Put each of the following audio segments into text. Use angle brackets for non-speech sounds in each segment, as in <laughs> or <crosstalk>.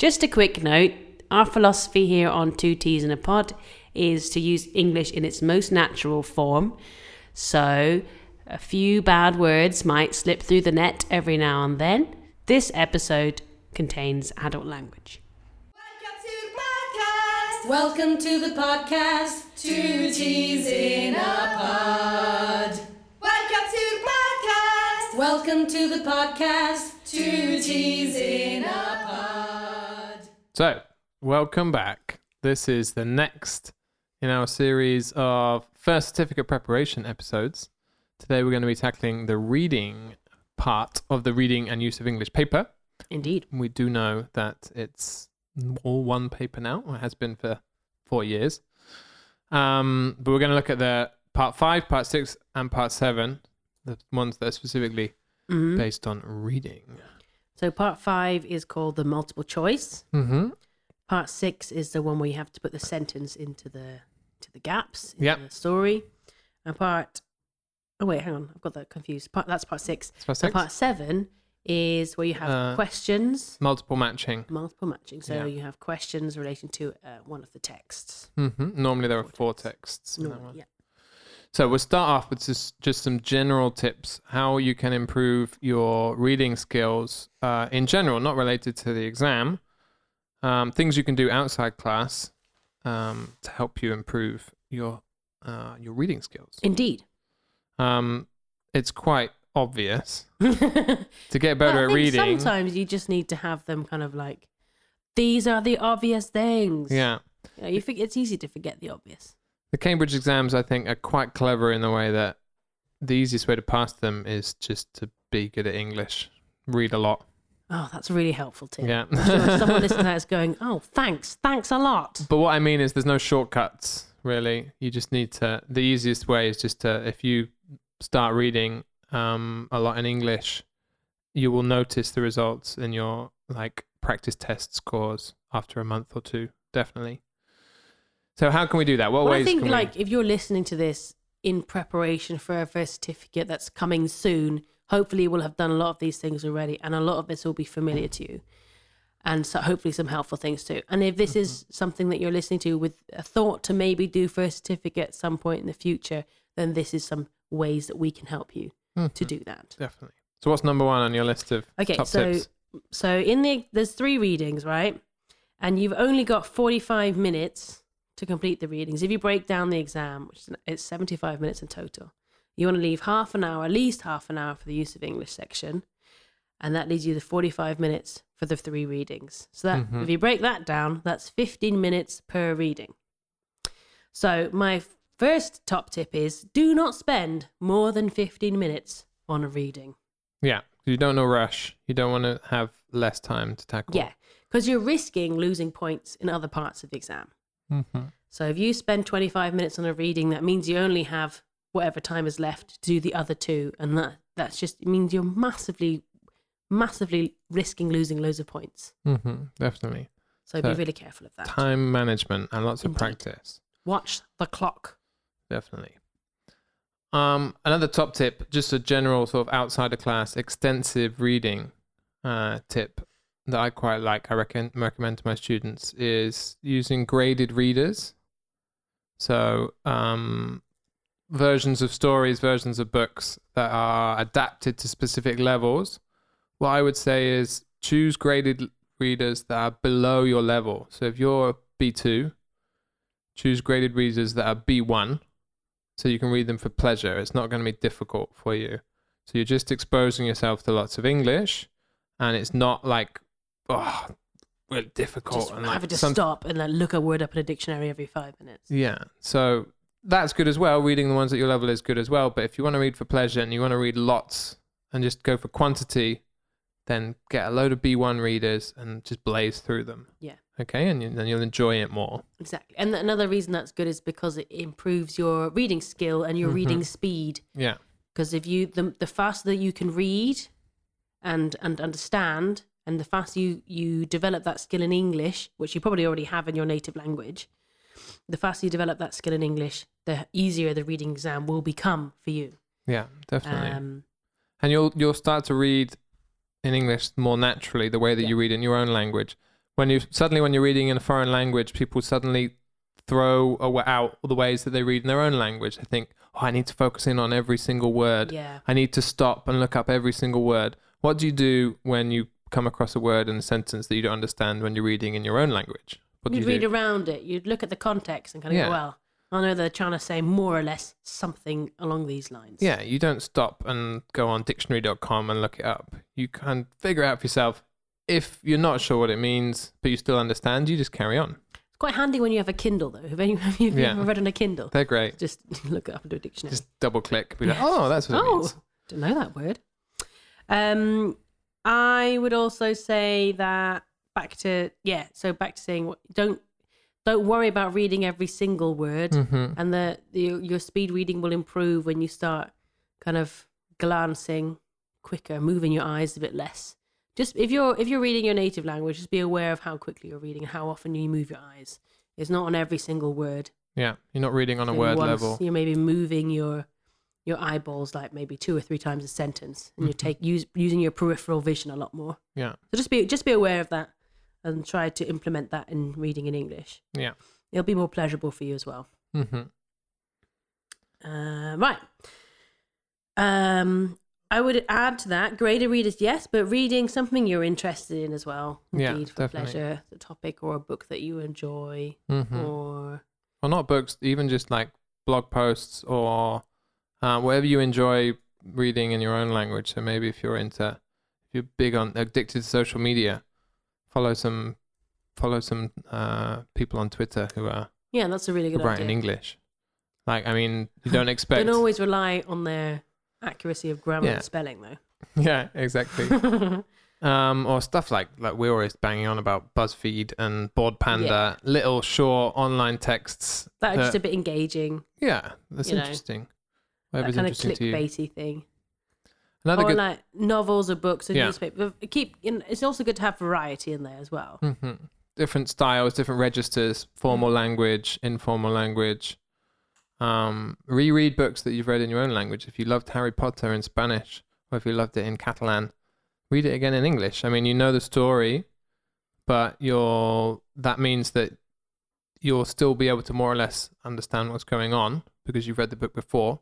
Just a quick note our philosophy here on Two Teas in a Pod is to use English in its most natural form. So, a few bad words might slip through the net every now and then. This episode contains adult language. Welcome to the podcast, Two Teas in a Pod. Welcome to the podcast. Welcome to the podcast, Two Teas in a Pod. So, welcome back. This is the next in our series of first certificate preparation episodes. Today, we're going to be tackling the reading part of the reading and use of English paper. Indeed. We do know that it's all one paper now, or has been for four years. Um, but we're going to look at the part five, part six, and part seven, the ones that are specifically Mhm. based on reading. So, part five is called the multiple choice. Mm-hmm. Part six is the one where you have to put the sentence into the to the gaps in Yep. the story. And part oh wait, hang on, I've got that confused. Part that's part six. It's part So six. part seven is where you have Uh, questions, Multiple matching. multiple matching. So Yeah. you have questions relating to uh, one of the texts. Mm-hmm. Normally, there are Four four texts. texts. in that Normally, one. yeah. So we'll start off with just, just some general tips how you can improve your reading skills uh, in general, not related to the exam. Um, things you can do outside class um, to help you improve your uh, your reading skills. Indeed. Um, it's quite obvious <laughs> to get better at reading. Sometimes you just need to have them kind of like these are the obvious things. Yeah, You, know, you think it's easy to forget the obvious. The Cambridge exams I think are quite clever in the way that the easiest way to pass them is just to be good at English, read a lot. Oh, that's really helpful tip. Yeah. Sure someone listening to that is <laughs> going, oh, thanks, thanks a lot. But what I mean is, there's no shortcuts really. You just need to. The easiest way is just to if you start reading um, a lot in English, you will notice the results in your like practice test scores after a month or two. Definitely. So how can we do that? What Well, ways I think like we? if you're listening to this in preparation for a first certificate that's coming soon, hopefully you will have done a lot of these things already, and a lot of this will be familiar to you, and so hopefully some helpful things too. And if this is Mm-hmm. something that you're listening to with a thought to maybe do for a certificate at some point in the future, then this is some ways that we can help you to Mhm, do that. Definitely. So what's number one on your list of Okay, top so tips? so in the there's three readings, right? And you've only got 45 minutes to complete the readings. If you break down the exam, which is it's 75 minutes in total, you want to leave half an hour, at least half an hour for the use of English section, and that leaves you the 45 minutes for the three readings. So that Mhm. if you break that down, that's 15 minutes per reading. So my first top tip is do not spend more than 15 minutes on a reading. Yeah, you don't know rush. You don't want to have less time to tackle. Yeah, because you're risking losing points in other parts of the exam. Hmm So if you spend 25 minutes on a reading, that means you only have whatever time is left to do the other two, and that that's just it means you're massively, massively risking losing loads of points. Mm-hmm, Definitely. So, So, be really careful of that. Time management and lots of practice. Watch the clock. definitely. Um, another top tip, just a general sort of outside of class, extensive reading uh, tip that I quite like. I reckon recommend to my students is using graded readers. So um, versions of stories, versions of books that are adapted to specific levels. What I would say is choose graded readers that are below your level. So if you're B two, choose graded readers that are B1 so you can read them for pleasure. It's not going to be difficult for you. So you're just exposing yourself to lots of English and it's not like, oh, well, difficult. Just and having like to some- stop and like look a word up in a dictionary every five minutes. Yeah. So that's good as well. Reading the ones at your level is good as well. But if you want to read for pleasure and you want to read lots and just go for quantity, then get a load of B1 readers and just blaze through them. Yeah. Okay. And you, then you'll enjoy it more. Exactly. And another reason that's good is because it improves your reading skill and your Mhm. reading speed. Yeah. because if you the, the faster that you can read and and understand and the faster you you develop that skill in english which you probably already have in your native language the faster you develop that skill in english the easier the reading exam will become for you Yeah. Definitely. um and you'll you'll start to read in English more naturally, the way that Yeah. you read in your own language. when you suddenly when you're reading in a foreign language, people suddenly throw out all the ways that they read in their own language. They think, oh, I need to focus in on every single word. Yeah. I need to stop and look up every single word. What do you do when you come across a word in a sentence that you don't understand when you're reading in your own language? What You'd you read do? around it. You'd look at the context and kind of Yeah. go, well, I know they're trying to say more or less something along these lines. Yeah, you don't stop and go on dictionary.com and look it up. You can figure out for yourself. If you're not sure what it means, but you still understand, you just carry on. It's quite handy when you have a Kindle, though. Have you, have you Yeah. ever read on a Kindle? They're great. Just <laughs> look it up into a dictionary. Just double click. Be like, oh, that's what it oh, means. didn't know that word. Um, I would also say that back to yeah. So back to saying don't don't worry about reading every single word, hmm and the, the your speed reading will improve when you start kind of glancing quicker, moving your eyes a bit less. Just if you're if you're reading your native language, just be aware of how quickly you're reading and how often you move your eyes. It's not on every single word. Yeah, you're not reading on a word level. You're maybe moving your your eyeballs like maybe two or three times a sentence, and you Mhm. take use using your peripheral vision a lot more. Yeah, So just be just be aware of that, and try to implement that in reading in English. yeah. It'll be more pleasurable for you as well. Mm-hmm. Uh, right. Um, I would add to that graded readers, yes, but reading something you're interested in as well. Yeah, Indeed, for definitely. pleasure, the topic or a book that you enjoy, mm-hmm. or Well, not books, even just like blog posts or uh, whatever you enjoy reading in your own language. So maybe if you're into, if you're big on addicted to social media, follow some, follow some uh, people on Twitter who are yeah, that's a really good write idea. in English. Like, I mean, <laughs> you don't expect. Don't always rely on their accuracy of grammar Yeah. and spelling, though. <laughs> yeah, exactly. <laughs> um, or stuff like like we're always banging on about BuzzFeed and Bored Panda, little short online texts. that are just a bit engaging, yeah, that's interesting. know, that kind of clickbaity thing. Another or good. like novels or books or Yeah. newspaper. Keep. in- It's also good to have variety in there as well. hmm Different styles, different registers, formal language, informal language. Um, reread books that you've read in your own language. If you loved Harry Potter in Spanish, or if you loved it in Catalan, read it again in English. I mean, you know the story, but you're that means that you'll still be able to more or less understand what's going on because you've read the book before.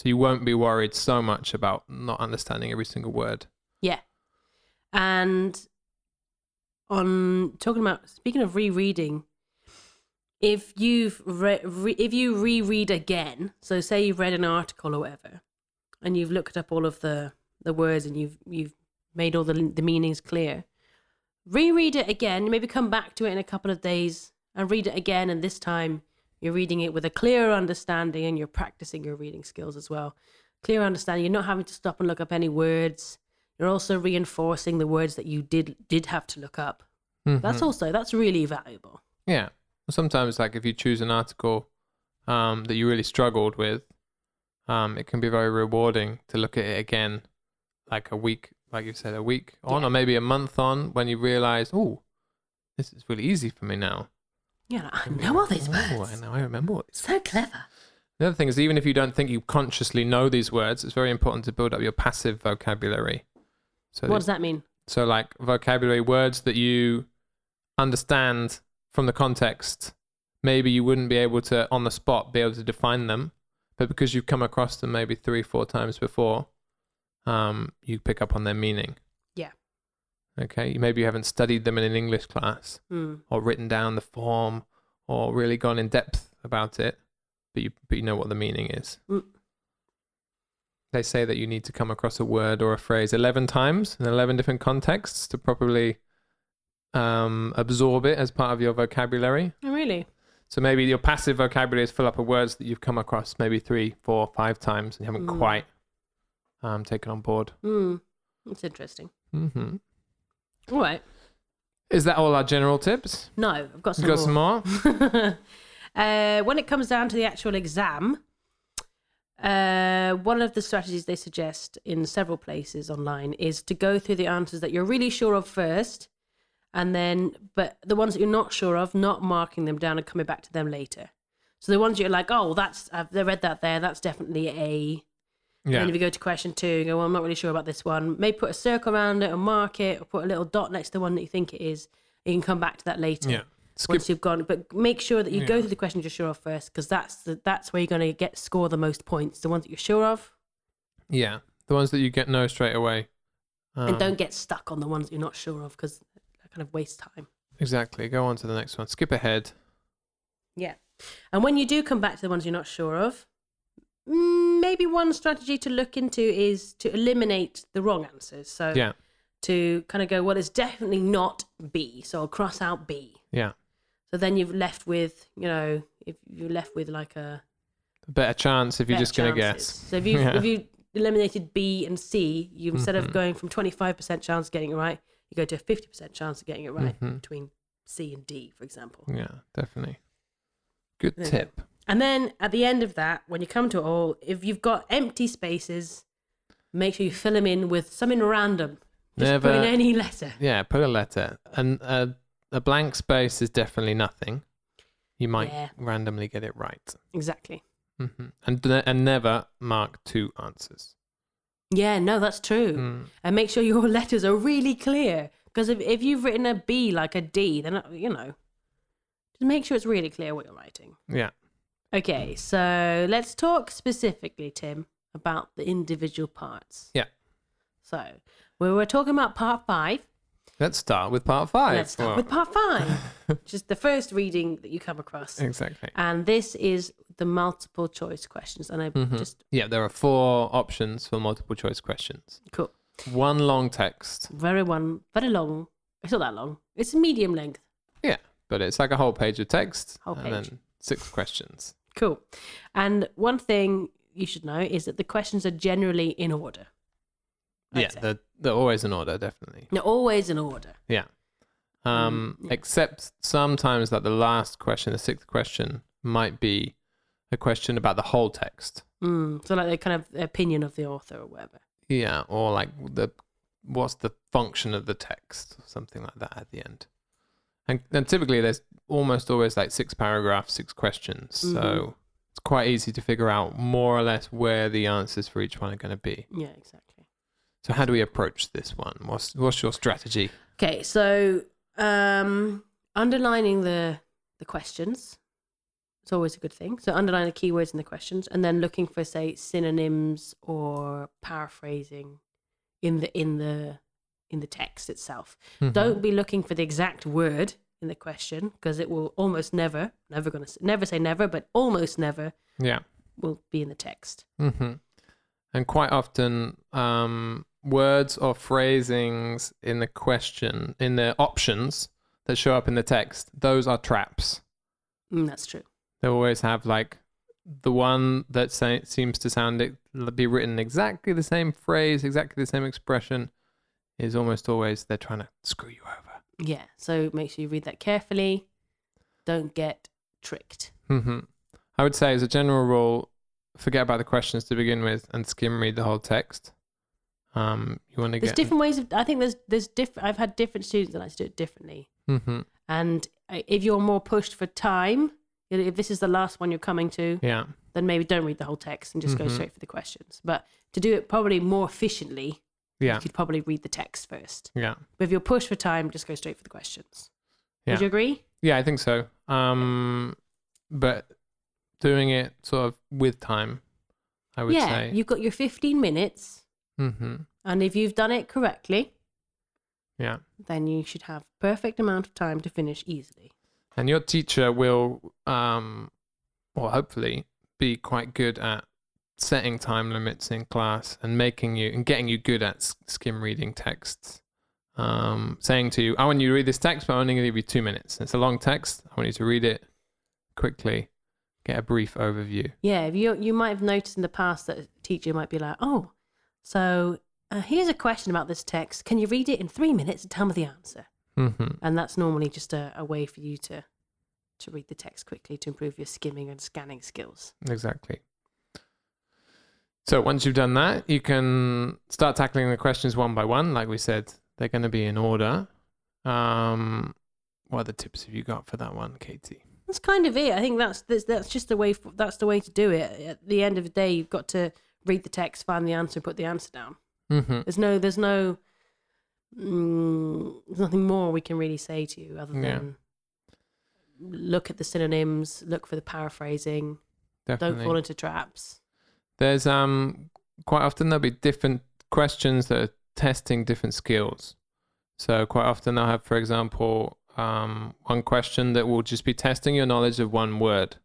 So you won't be worried so much about not understanding every single word. Yeah. And on talking about speaking of rereading, if you've re- re- if you reread again, so say you've read an article or whatever, and you've looked up all of the the words and you've you've made all the the meanings clear, reread it again. Maybe come back to it in a couple of days and read it again, and this time you're reading it with a clearer understanding and you're practicing your reading skills as well. Clear understanding. You're not having to stop and look up any words. You're also reinforcing the words that you did did have to look up. That's Mhm. also that's really valuable. Yeah. Sometimes, like if you choose an article um, that you really struggled with, um, it can be very rewarding to look at it again, like a week, like you said, a week on, Yeah. or maybe a month on, when you realize, oh, this is really easy for me now. Yeah, I know all these words. Oh. I know, I remember what these. So clever. The other thing is, even if you don't think you consciously know these words, it's very important to build up your passive vocabulary. So, What the- does that mean? so like vocabulary words that you understand from the context, maybe you wouldn't be able to on the spot be able to define them, but because you've come across them maybe three, four times before, um, you pick up on their meaning. Okay. Maybe you haven't studied them in an English class Hmm. or written down the form or really gone in depth about it, but you but you know what the meaning is. Mm. They say that you need to come across a word or a phrase eleven times in eleven different contexts to properly um, absorb it as part of your vocabulary. Oh, really? So maybe your passive vocabulary is full up of words that you've come across maybe three, four, five times and you haven't Mm. quite um, taken on board. Hmm. That's interesting. hmm All right. Is that all our general tips? No, I've got You some got more. some more? <laughs> uh, when it comes down to the actual exam, uh, one of the strategies they suggest in several places online is to go through the answers that you're really sure of first, and then, but the ones that you're not sure of, not marking them down and coming back to them later. So the ones you're like, oh, that's I've read that there. That's definitely a. And Yeah. then if you go to question two, you go, well, I'm not really sure about this one. Maybe put a circle around it or mark it or put a little dot next to the one that you think it is. You can come back to that later. Yeah. Skip. Once you've gone, but make sure that you go through the questions you're sure of first, because that's the, that's where you're going to get score the most points. The ones that you're sure of, Yeah. The ones that you get no straight away. Um, and don't get stuck on the ones that you're not sure of, because that kind of waste time. Exactly. Go on to the next one. Skip ahead. Yeah. And when you do come back to the ones you're not sure of, maybe one strategy to look into is to eliminate the wrong answers. So Yeah. to kind of go, well, it's definitely not B. So I'll cross out B. Yeah. So then you've left with, you know, if you're left with like a better chance if you're just going to guess. So if you <laughs> Yeah. if you eliminated B and C, you instead Mhm. of going from 25% chance of getting it right, you go to a 50% chance of getting it right Mhm. between C and D, for example. Yeah, definitely. Good go. And then at the end of that, when you come to it all, if you've got empty spaces, make sure you fill them in with something random. Just Never- put in any letter. Yeah, put a letter. And uh, a blank space is definitely nothing. You might Yeah. randomly get it right. Exactly. hmm And ne- and never mark two answers. Yeah, no, that's true. Mm. And make sure your <laughs> letters are really clear. Because if, if you've written a B like a D, then, uh, you know, just make sure it's really clear what you're writing. Yeah. Okay, so let's talk specifically, Tim, about the individual parts. Yeah. So we were talking about part five. Let's start with part five. Let's start Well, with part five, which is the first reading that you come across. Exactly. And this is the multiple choice questions. And I Mhm. just, Yeah, there are four options for multiple choice questions. cool. One long text. Very one, very long. It's not that long. It's medium length. Yeah, but it's like a whole page of text Whole and page. then six questions. Cool. And one thing you should know is that the questions are generally in order. I'd yeah, say. they're, they're always in order, definitely. They're always in order. Yeah. Um, Mm, yeah. except sometimes that the last question, the sixth question, might be a question about the whole text. Mm. So, like, the kind of opinion of the author or whatever. Yeah, or like the what's the function of the text, something like that at the end. And, and typically there's almost always like six paragraphs, six questions. So Mhm. it's quite easy to figure out more or less where the answers for each one are going to be. Yeah, exactly. So how do we approach this one? What's what's your strategy? Okay, so um, underlining the the questions. It's always a good thing. So underline the keywords in the questions, and then looking for say synonyms or paraphrasing in the in the in the text itself. Mhm. Don't be looking for the exact word in the question because it will almost never, never gonna never say never, but almost never Yeah. will be in the text. hmm And quite often, um, words or phrasings in the question, in the options that show up in the text, those are traps. Mm, that's true. They always have like the one that say, seems to sound it be written exactly the same phrase, exactly the same expression, is almost always they're trying to screw you over. Yeah. So make sure you read that carefully. Don't get tricked. hmm I would say, as a general rule, forget about the questions to begin with and skim read the whole text. Um, you want to get. There's get. different ways of. I think there's there's different. I've had different students that like to do it differently. hmm And if you're more pushed for time, if this is the last one you're coming to, Yeah. then maybe don't read the whole text and just go Mhm. straight for the questions. But to do it probably more efficiently, Yeah. you could probably read the text first. Yeah. But if you're pushed for time, just go straight for the questions. Yeah. Would you agree? Yeah, I think so. Um, but doing it sort of with time, I would yeah, say. you've got your 15 minutes, Mm-hmm. and if you've done it correctly, Yeah. then you should have perfect amount of time to finish easily. And your teacher will, um, well, hopefully, be quite good at setting time limits in class and making you and getting you good at skim reading texts. Um, saying to you, I want you to read this text, but I'm only going to give you two minutes. It's a long text. I want you to read it quickly, get a brief overview. Yeah, if you you might have noticed in the past that a teacher might be like, "Oh, so uh, here's a question about this text. Can you read it in three minutes and tell me the answer?" hmm And that's normally just a, a way for you to to read the text quickly to improve your skimming and scanning skills. Exactly. So once you've done that, you can start tackling the questions one by one. Like we said, they're going to be in order. Um, what other tips have you got for that one, Katie? That's kind of it. I think that's that's, that's just the way. f that's the way to do it. At the end of the day, you've got to read the text, find the answer, put the answer down. Mm-hmm. There's no there's no mm, there's nothing more we can really say to you other Yeah. than look at the synonyms, look for the paraphrasing, Definitely. don't fall into traps. There's um quite often there'll be different questions that are testing different skills. So quite often I'll have, for example, um, one question that will just be testing your knowledge of one word.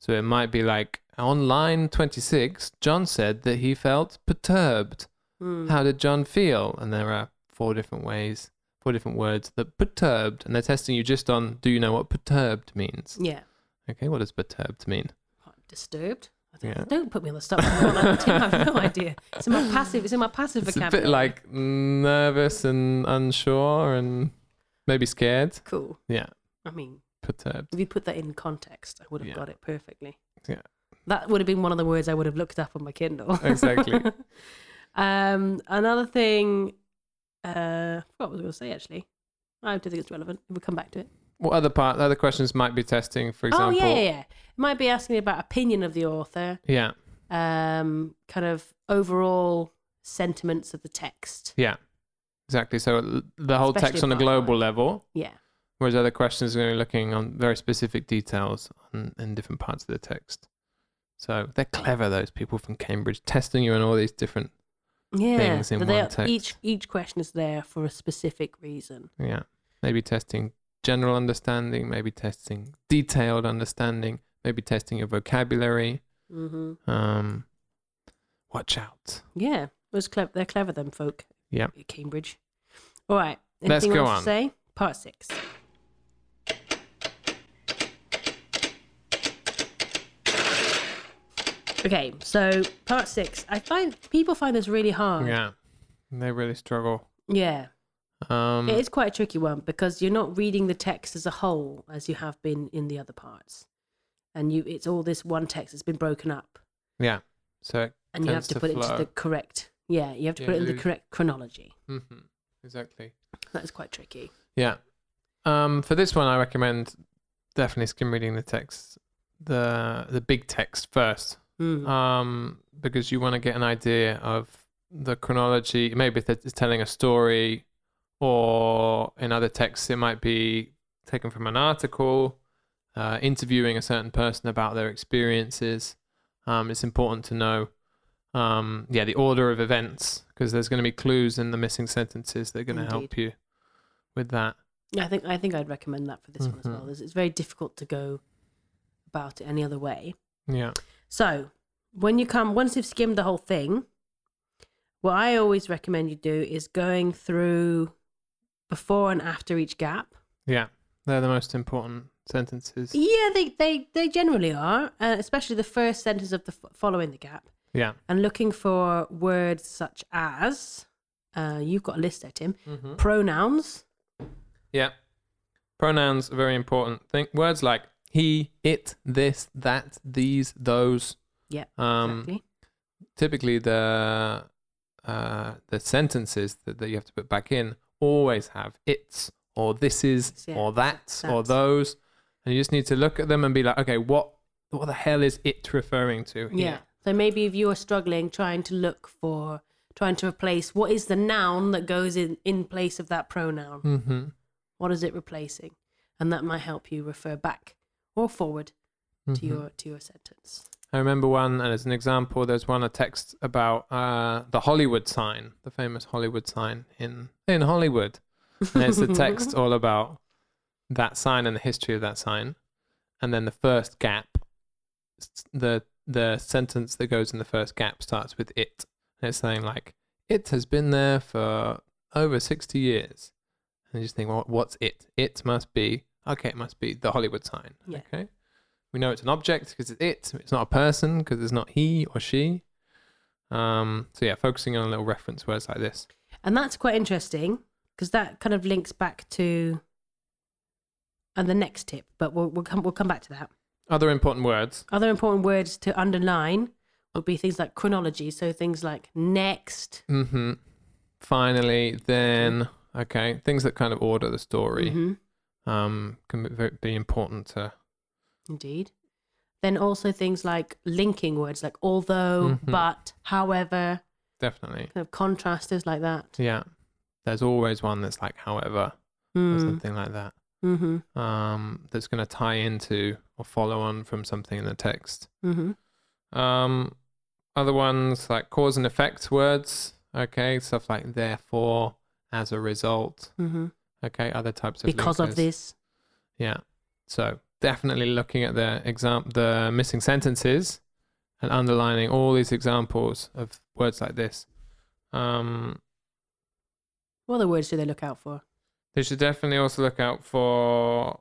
So it might be like on line 26, John said that he felt perturbed. Mm. How did John feel? And there are four different ways, four different words that perturbed, and they're testing you just on do you know what perturbed means? Yeah. Okay, what does perturbed mean? Disturbed. Yeah. don't put me on the spot. I have no <laughs> idea. It's in my passive. It's in my passive It's a vocabulary. bit like nervous and unsure and maybe scared. cool. Yeah, I mean, perturbed. if you put that in context, I would have Yeah. got it perfectly. Yeah. That would have been one of the words I would have looked up on my Kindle. Exactly. <laughs> um, another thing, uh, what was I going to say actually? I don't think it's relevant. We'll come back to it. What other part? Other questions might be testing, for example. Oh yeah, yeah, yeah. It might be asking about opinion of the author, yeah, um, kind of overall sentiments of the text. yeah. Exactly. So the whole Especially text on a global one. level, Yeah, whereas other questions are going to be looking on very specific details on, in different parts of the text. So they're clever, those people from Cambridge, testing you on all these different. yeah. Things in but one text. Each each question is there for a specific reason. Yeah, maybe testing general understanding, maybe testing detailed understanding, maybe testing your vocabulary. hmm Um, watch out. Yeah, was clever. They're clever, them folk. Yeah, at Cambridge. All right. Let's Anything go else on. To say part six. Okay, so part six. I find people find this really hard. Yeah, they really struggle. Yeah. Um, It is quite a tricky one because you're not reading the text as a whole as you have been in the other parts. And you it's all this one text that's been broken up. yeah. So And you have to to put it into the correct yeah, you have to put it in the correct chronology. mhm, exactly. That is quite tricky. Yeah. Um, for this one, I recommend definitely skim reading the text, the the big text first, Mm. um, because you want to get an idea of the chronology. Maybe if it's telling a story, or in other texts, it might be taken from an article, uh, interviewing a certain person about their experiences. Um, it's important to know, um, yeah, the order of events because there's going to be clues in the missing sentences that are going to help you with that. Yeah, I think I think I'd recommend that for this one as Mhm. well. It's, it's very difficult to go about it any other way. Yeah. So when you come, once you've skimmed the whole thing, what I always recommend you do is going through before and after each gap. Yeah. They're the most important sentences. Yeah, they they they generally are, uh, especially the first sentence of the f- following the gap, Yeah. and looking for words such as, uh, you've got a list there, Tim. Mm-hmm. Pronouns. Yeah. Pronouns are very important. Think words like he, it, this, that, these, those. Yeah, Um, exactly. typically the uh, the sentences that, that you have to put back in always have it's or this is Yeah, or that's, or those, and you just need to look at them and be like, okay, what what the hell is it referring to? Yeah. So maybe if you are struggling trying to look for, trying to replace what is the noun that goes in in place of that pronoun, Mm-hmm. what is it replacing, and that might help you refer back or forward to Mm-hmm. your to your sentence. I remember one, and as an example, there's one a text about uh, the Hollywood sign, the famous Hollywood sign in in Hollywood, and it's the text <laughs> all about that sign and the history of that sign, and then the first gap, the the sentence that goes in the first gap starts with it, and it's saying like it has been there for over sixty years, and you just think, well, what's it? It must be okay. It must be the Hollywood sign. Yeah. Okay. We know it's an object because it's it. It's not a person because it's not he or she. Um, so yeah, focusing on a little reference words like this. And that's quite interesting because that kind of links back to and the next tip, but we'll we'll come we'll come back to that. Other important words. Other important words to underline would be things like chronology, so things like next. Mm-hmm. Finally, then okay, things that kind of order the story. Mhm, Um, can be, be important to. Indeed. Then also things like linking words like although, Mhm. but, however, Definitely. kind of contrasters like that. Yeah. there's always one that's like however or Mm. something like that. Mm-hmm. Um, that's going to tie into or follow on from something in the text. Mm-hmm. Um, other ones like cause and effect words. Okay, stuff like therefore, as a result. Mm-hmm. Okay, other types of Because of this. Yeah. So definitely looking at the exam, the missing sentences, and underlining all these examples of words like this. Um, What other words do they look out for? they should definitely also look out for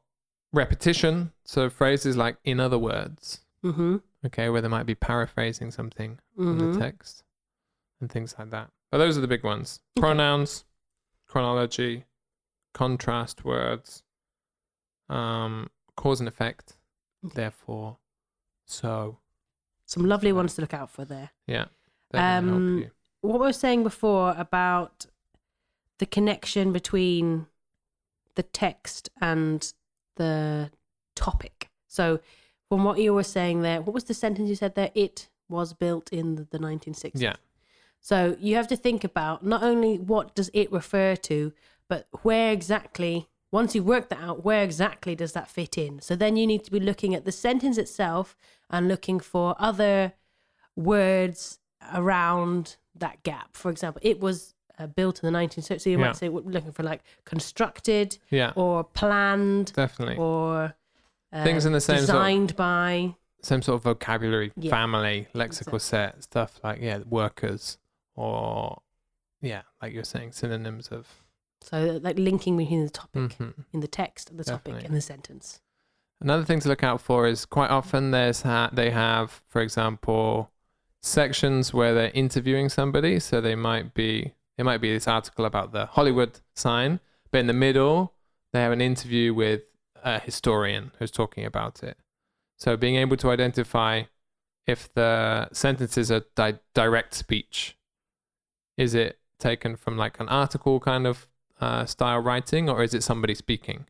repetition. So phrases like "in other words," Mm-hmm. okay, where they might be paraphrasing something in Mm-hmm. the text, and things like that. But those are the big ones: Okay. pronouns, chronology, contrast words, um, cause and effect. Therefore, so Some lovely ones to look out for there. yeah, Um. What we were saying before about the connection between the text and the topic. So, from what you were saying there, what was the sentence you said there? It was built in the, the 1960s. Yeah, So you have to think about not only what does it refer to, but where exactly. Once you work that out, where exactly does that fit in? So then you need to be looking at the sentence itself and looking for other words around that gap. For example, it was uh, built in the 1960s. So you Yeah. might say we're looking for like constructed yeah, or planned definitely. or uh, Things in the same sort of- designed by. Same sort of vocabulary, Yeah. family, lexical set stuff like yeah, workers or yeah, like you're saying, synonyms of. So like linking between the topic Mhm. in the text and the topic in the sentence. Another thing to look out for is quite often there's ha- they have, for example, sections where they're interviewing somebody. So they might be it might be this article about the Hollywood sign, but in the middle they have an interview with a historian who's talking about it. So being able to identify if the sentences are di- direct speech, is it taken from like an article kind of uh, style writing, or is it somebody speaking?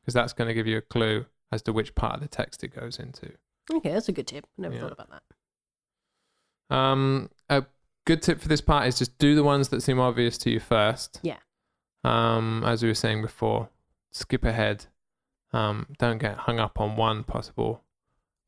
Because that's going to give you a clue as to which part of the text it goes into. Okay, that's a good tip. Never Yeah. thought about that. Um, a good tip for this part is just do the ones that seem obvious to you first. Yeah. Um, as we were saying before, skip ahead. Um, don't get hung up on one possible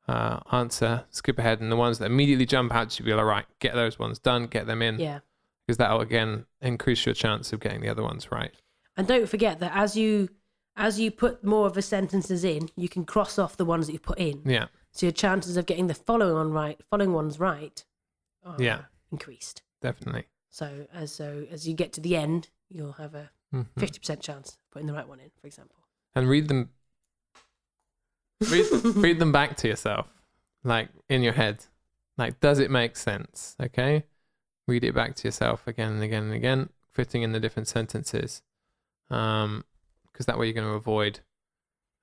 uh, answer. Skip ahead, and the ones that immediately jump out to you, be like, all right, get those ones done, get them in, Yeah. Because that'll again increase your chance of getting the other ones right. And don't forget that as you as you put more of the sentences in, you can cross off the ones that you put in. Yeah, So your chances of getting the following one right, following ones right, are Yeah. increased. definitely. So as so as you get to the end, you'll have a Mhm. fifty percent chance of putting the right one in, for example. and read them read, read them back to yourself like in your head like does it make sense okay read it back to yourself again and again and again fitting in the different sentences um because that way you're going to avoid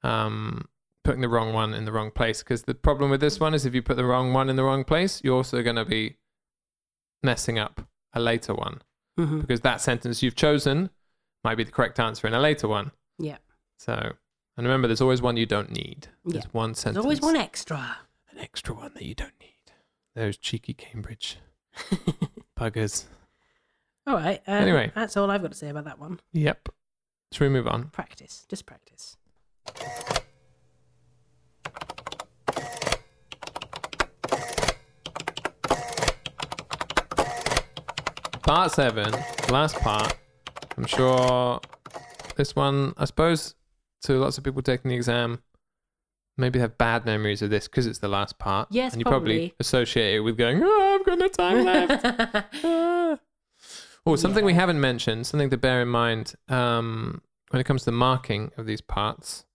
um putting the wrong one in the wrong place because the problem with this one is if you put the wrong one in the wrong place you're also going to be messing up a later one Mm-hmm. because that sentence you've chosen might be the correct answer in a later one Yeah. so, and remember, there's always one you don't need. There's Yeah. one sentence. There's always one extra. An extra one that you don't need. Those cheeky Cambridge <laughs> buggers. all right. Uh, Anyway. that's all I've got to say about that one. Yep. Should we move on? Practice, just practice. Part seven, last part. I'm sure this one, I suppose, to lots of people taking the exam, maybe have bad memories of this because it's the last part. Yes, And you probably, probably. associate it with going, I've got no time left. <laughs> Ah. Oh, something we haven't mentioned, something to bear in mind um, when it comes to the marking of these parts.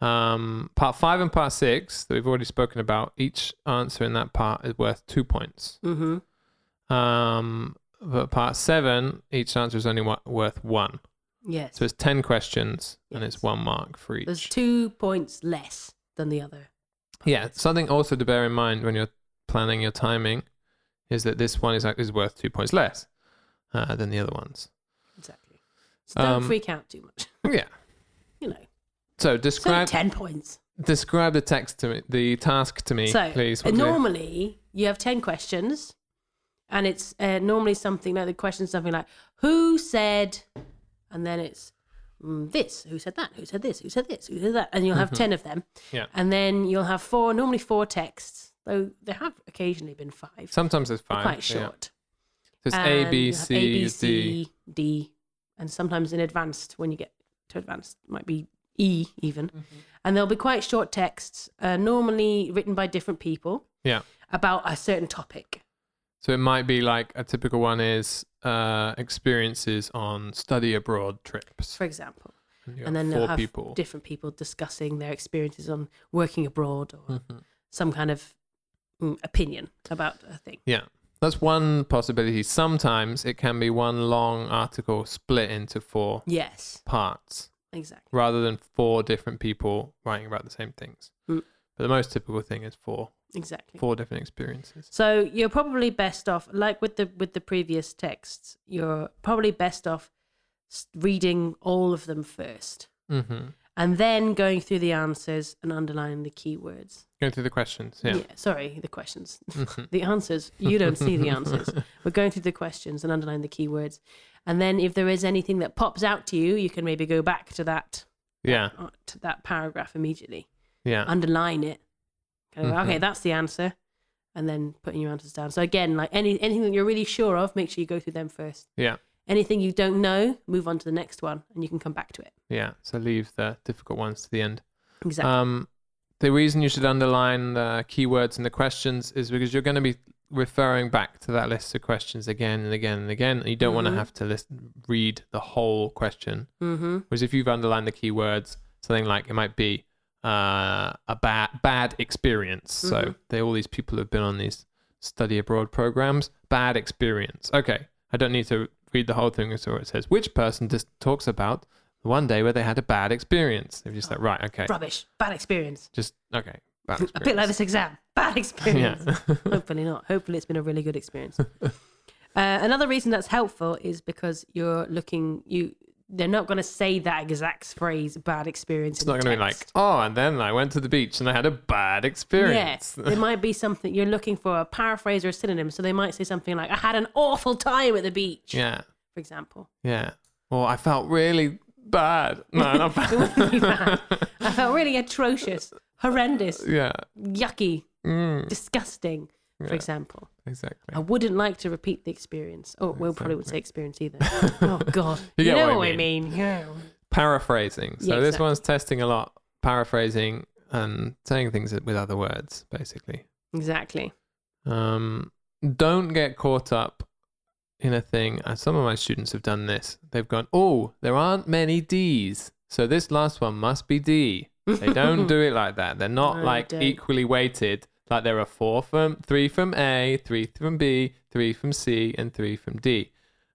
Um, part five and part six that we've already spoken about, each answer in that part is worth two points. mm-hmm. Um, but part seven, each answer is only wa- worth one. Yes. So it's 10 questions and it's one mark for each. There's two points less than the other. Yeah, something also to bear in mind when you're planning your timing is that this one is is worth two points less uh, than the other ones. Exactly. So don't Um, freak out too much. <laughs> Yeah. You know, So describe ten points. describe the text to me, the task to me, So please. uh, What do you- normally you have ten questions, and it's uh, normally something like the question something like, "Who said and then it's mm, this, who said that, who said this, who said this, who said that, and you'll have 10 of them. Mm-hmm. Yeah. And then you'll have four, normally four texts, though there have occasionally been five. Sometimes there's They're five. quite yeah. short. So it's A, And B, you'll have C, A, B, D. C, D, and sometimes in advanced, when you get to advanced, it might be E even. Mm-hmm. And there'll be quite short texts, uh, normally written by different people Yeah. about a certain topic. So it might be like a typical one is uh, experiences on study abroad trips. for example. And, and then they'll have people. different people discussing their experiences on working abroad or Mhm. some kind of opinion about a thing. Yeah. That's one possibility. Sometimes it can be one long article split into four Yes, parts exactly. rather than four different people writing about the same things. Mm. But the most typical thing is four Exactly. four different experiences. So you're probably best off, like with the with the previous texts, you're probably best off s- reading all of them first, Mm-hmm. And then going through the answers and underlining the keywords. Going through the questions. Yeah. sorry, the questions. Mhm. <laughs> the answers. You don't see the answers. <laughs> We're going through the questions and underlining the keywords. And then if there is anything that pops out to you, you can maybe go back to that yeah. uh, to that paragraph immediately. Yeah. Underline it. Kind of, Okay, Mhm. that's the answer. And then putting your answers down. So again, like any anything that you're really sure of, make sure you go through them first. Yeah. Anything you don't know, move on to the next one and you can come back to it. Yeah. So leave the difficult ones to the end. Exactly. Um, the reason you should underline the keywords in the questions is because you're going to be referring back to that list of questions again and again and again. And you don't want Mhm. to have to list, read the whole question. mm-hmm. Whereas if you've underlined the keywords, something like it might be uh, a bad bad experience. So Mhm. they all these people have been on these study abroad programs. Bad experience. Okay, I don't need to read the whole thing. So it says which person just talks about one day where they had a bad experience. They're just like right, okay, Rubbish. Bad experience. just okay, bad <laughs> A bit like this exam. Bad <laughs> experience. yeah. Hopefully not. Hopefully it's been a really good experience. <laughs> uh, another reason that's helpful is because you're looking you. They're not going to say that exact phrase "bad experience." It's not going to be like, oh, and then I went to the beach and I had a bad experience. Yeah, it might be something you're looking for a paraphrase or a synonym. So they might say something like, "I had an awful time at the beach," yeah, for example. yeah. Or I felt really bad. No, <laughs> not It wouldn't be bad. bad. <laughs> I felt really atrocious, horrendous, yeah. yucky, Mm, disgusting, for yeah, example. exactly. I wouldn't like to repeat the experience. Oh, well, probably wouldn't say experience either. <laughs> oh God, <laughs> You you, know what I mean. mean? Yeah. Paraphrasing. So Yeah, this one's testing a lot. Paraphrasing and saying things with other words, basically. Exactly. Um, don't get caught up in a thing. Some of my students have done this. They've gone, oh, there aren't many D's. So this last one must be D. They don't <laughs> do it like that. They're not No, like equally weighted. Like there are four from three from A, three from B, three from C, and three from D.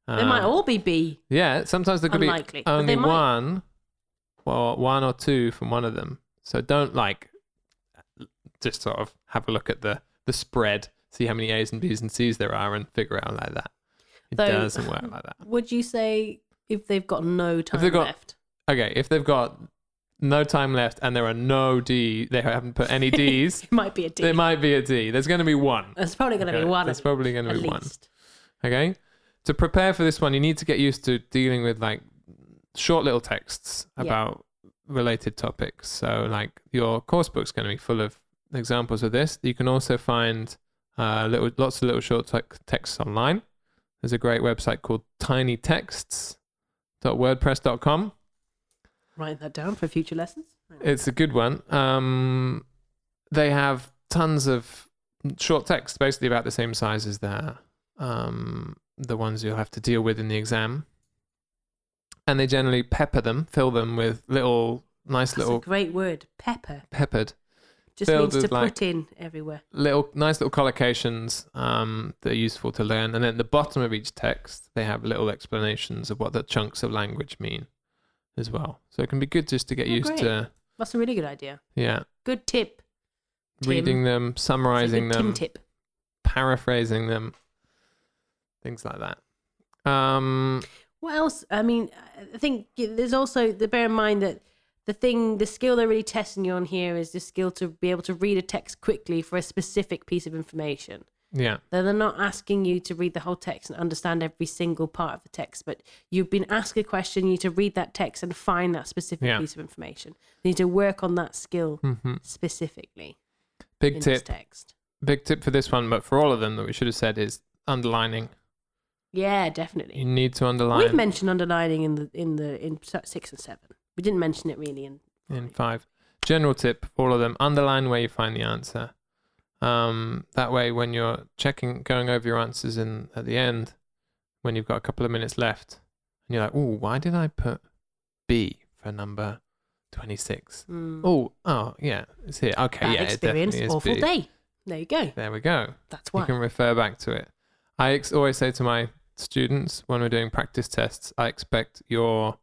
They might Um, all be B. Yeah, sometimes there could Unlikely, be only might. one, or one or two from one of them. So don't like just sort of have a look at the the spread, see how many A's and B's and C's there are, and figure it out like that. It Though- doesn't work like that. Would you say if they've got no time they've got- left? Okay, if they've got no time left and there are no D, they haven't put any <laughs> D's. It might be a D. there might be a D. There's going to be one. There's probably going to Okay, be one. There's probably going to be one. Okay. To prepare for this one, you need to get used to dealing with like short little texts Yeah. about related topics. So, like your course book's going to be full of examples of this. You can also find uh, little, lots of little short te- texts online. There's a great website called tinytexts.wordpress.com. Write that down for future lessons. It's a good one. Um, they have tons of short text, basically about the same size as the um, the ones you'll have to deal with in the exam, and they generally pepper them, fill them with little nice That's little a great word. Pepper. peppered, Just means to with, like- put in everywhere. little nice little collocations um, that are useful to learn, and then at the bottom of each text they have little explanations of what the chunks of language mean as well. So it can be good just to get Oh, used great. to That's a really good idea. yeah Good tip. Tim. reading them, summarizing them. Tip. paraphrasing them, things like that. Um, What else? I mean, I think there's also the bear in mind that the thing, the skill they're really testing you on here is the skill to be able to read a text quickly for a specific piece of information. Yeah. They're they're not asking you to read the whole text and understand every single part of the text, but you've been asked a question, you need to read that text and find that specific Yeah. piece of information. You need to work on that skill hmm specifically Big tip. text. Big tip for this one, but for all of them that we should have said is underlining. Yeah, definitely. You need to underline We've mentioned underlining in the in the in six and seven. We didn't mention it really in in five. General tip for all of them: underline where you find the answer. Um, that way, when you're checking, going over your answers in at the end, when you've got a couple of minutes left, and you're like, "Oh, why did I put B for number twenty-six? mm, Oh, oh, yeah, it's here. Okay, bad yeah, experience, it awful B. day. There you go. There we go. That's why You can refer back to it. I ex- always say to my students when we're doing practice tests, I expect your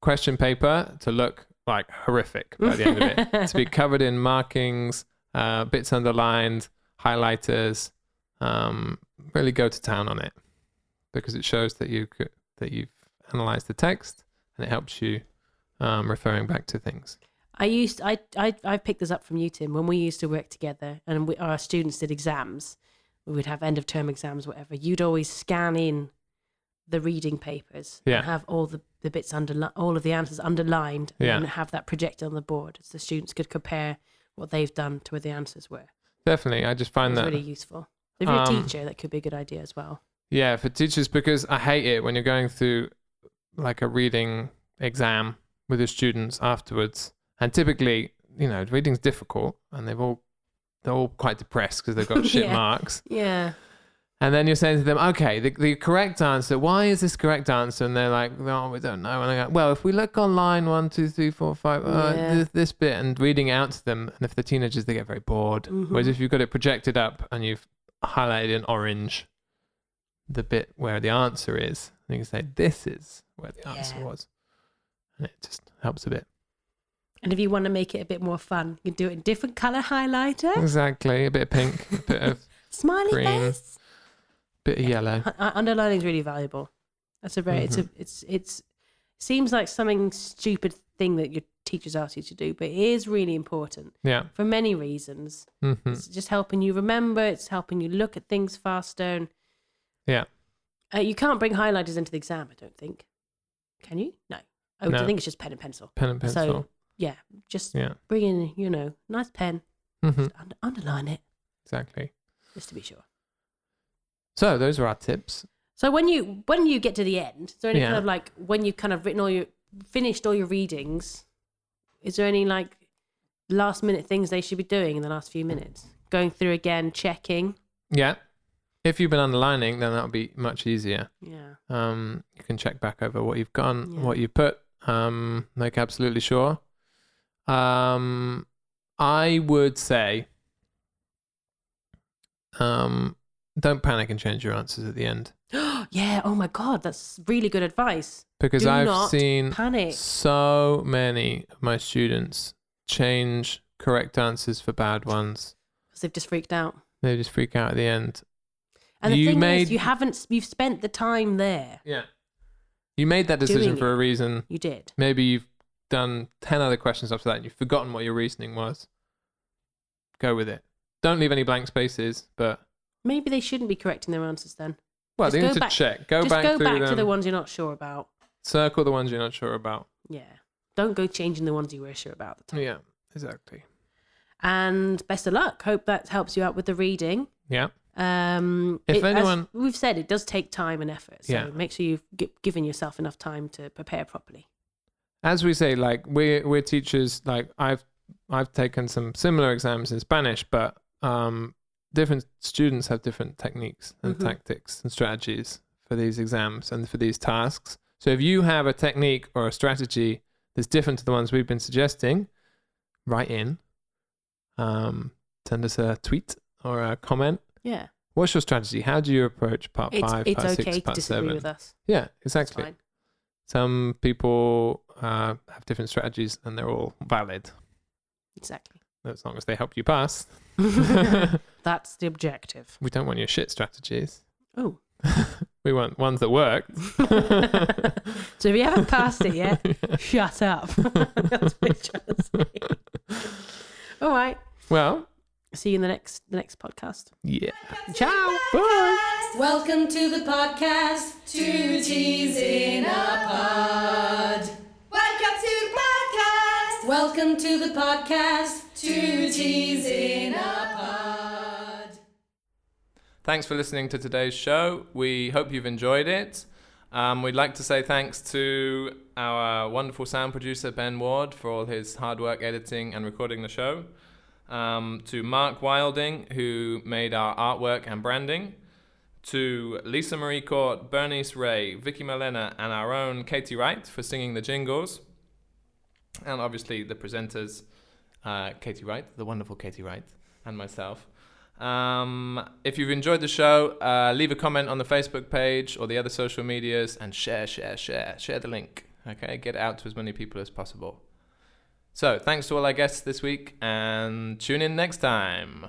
question paper to look like horrific by the end of it. to be <laughs> covered in markings, uh, bits underlined, highlighters. Um, really go to town on it because it shows that you could, that you've analyzed the text and it helps you um, referring back to things. I used I I I picked this up from you, Tim, when we used to work together and we, our students did exams. We would have end of term exams, whatever. You'd always scan in the reading papers Yeah. and have all the, the bits under all of the answers underlined Yeah. and have that projected on the board so the students could compare what they've done to where the answers were. Definitely, I just find was that really useful. If you're a Um, teacher, that could be a good idea as well. Yeah, for teachers because I hate it when you're going through like a reading exam with your students afterwards, and typically, you know, reading's difficult, and they've all they're all quite depressed because they've got <laughs> shit Yeah. marks, Yeah. And then you're saying to them, okay, the, the correct answer. Why is this correct answer? And they're like, no, we don't know. And I go, well, if we look on line one, two, three, four, five, uh, Yeah. this, this bit, and reading out to them, and if they're teenagers, they get very bored. Whereas Mhm. if you've got it projected up and you've highlighted in orange the bit where the answer is, and you can say, this is where the answer Yeah. was. And it just helps a bit. And if you want to make it a bit more fun, you can do it in different color highlighter, Exactly. A bit of pink, a bit of, <laughs> smiley Green. face. Bit of yellow. Uh, underlining is really valuable. That's a very it's a Mm-hmm. it's it's seems like something stupid thing that your teachers ask you to do, but it is really important Yeah. for many reasons. hmm It's just helping you remember. It's helping you look at things faster. And, Yeah. uh, you can't bring highlighters into the exam. I don't think. Can you? No. Oh, I No. think it's just pen and pencil. Pen and pencil. So yeah, just yeah. bring in you know nice pen, hmm just under, underline it Exactly. just to be sure. So those are our tips. So when you when you get to the end, is there any Yeah. kind of like when you've kind of written all your finished all your readings, is there any like last minute things they should be doing in the last few minutes? Going through again, checking. Yeah. If you've been underlining, then that'll be much easier. Yeah. Um, you can check back over what you've gone, Yeah. what you put. Um, make absolutely sure. Um, I would say, um, don't panic and change your answers at the end <gasps> yeah. Oh my god, that's really good advice. because Do I've not seen Panic. so many of my students change correct answers for bad ones. Because they've just freaked out. They just freak out at the end. And the You thing made- is, you haven't. You've spent the time there. Yeah. You made that decision Doing for a reason. You did. Maybe you've done 10 other questions after that and you've forgotten what your reasoning was. Go with it. Don't leave any blank spaces, but Maybe they shouldn't be correcting their answers then. well, Just they go need to back- check. Go just back go back them. to the ones you're not sure about. Circle the ones you're not sure about. Yeah. Don't go changing the ones you were sure about at the time. Yeah, exactly. And best of luck. Hope that helps you out with the reading. Yeah. Um, If it- as anyone- we've said, it does take time and effort. So Yeah. make sure you've gi- given yourself enough time to prepare properly. As we say, like we're we're teachers. Like I've I've taken some similar exams in Spanish, but um, different students have different techniques and Mhm. tactics and strategies for these exams and for these tasks. So if you have a technique or a strategy that's different to the ones we've been suggesting, write in. Um, send us a tweet or a comment. Yeah. What's your strategy? How do you approach part It's, five, it's part okay six, to part disagree seven? with us. Yeah, exactly. Some people uh, have different strategies and they're all valid Exactly. as long as they help you pass. <laughs> That's the objective. we don't want your shit strategies. Oh. <laughs> We want ones that work. <laughs> So if you haven't passed it yet, shut up. That's what I'm trying to say. All right. well, See you in the next the next podcast. Yeah. Ciao. Bye. Welcome to the podcast, Two Teas in a Pod. Welcome to the podcast. Welcome to the podcast, Two Teas in a Pod. Thanks for listening to today's show. We hope you've enjoyed it. Um, we'd like to say thanks to our wonderful sound producer, Ben Ward, for all his hard work editing and recording the show. Um, to Mark Wilding, who made our artwork and branding. To Lisa Marie Court, Bernice Ray, Vicky Malena, and our own Katie Wright for singing the jingles. And obviously the presenters, uh, Katie Wright, the wonderful Katie Wright, and myself. Um, if you've enjoyed the show, uh, leave a comment on the Facebook page or the other social medias and share, share, share, share the link. Okay, get out to as many people as possible. So, thanks to all our guests this week and tune in next time.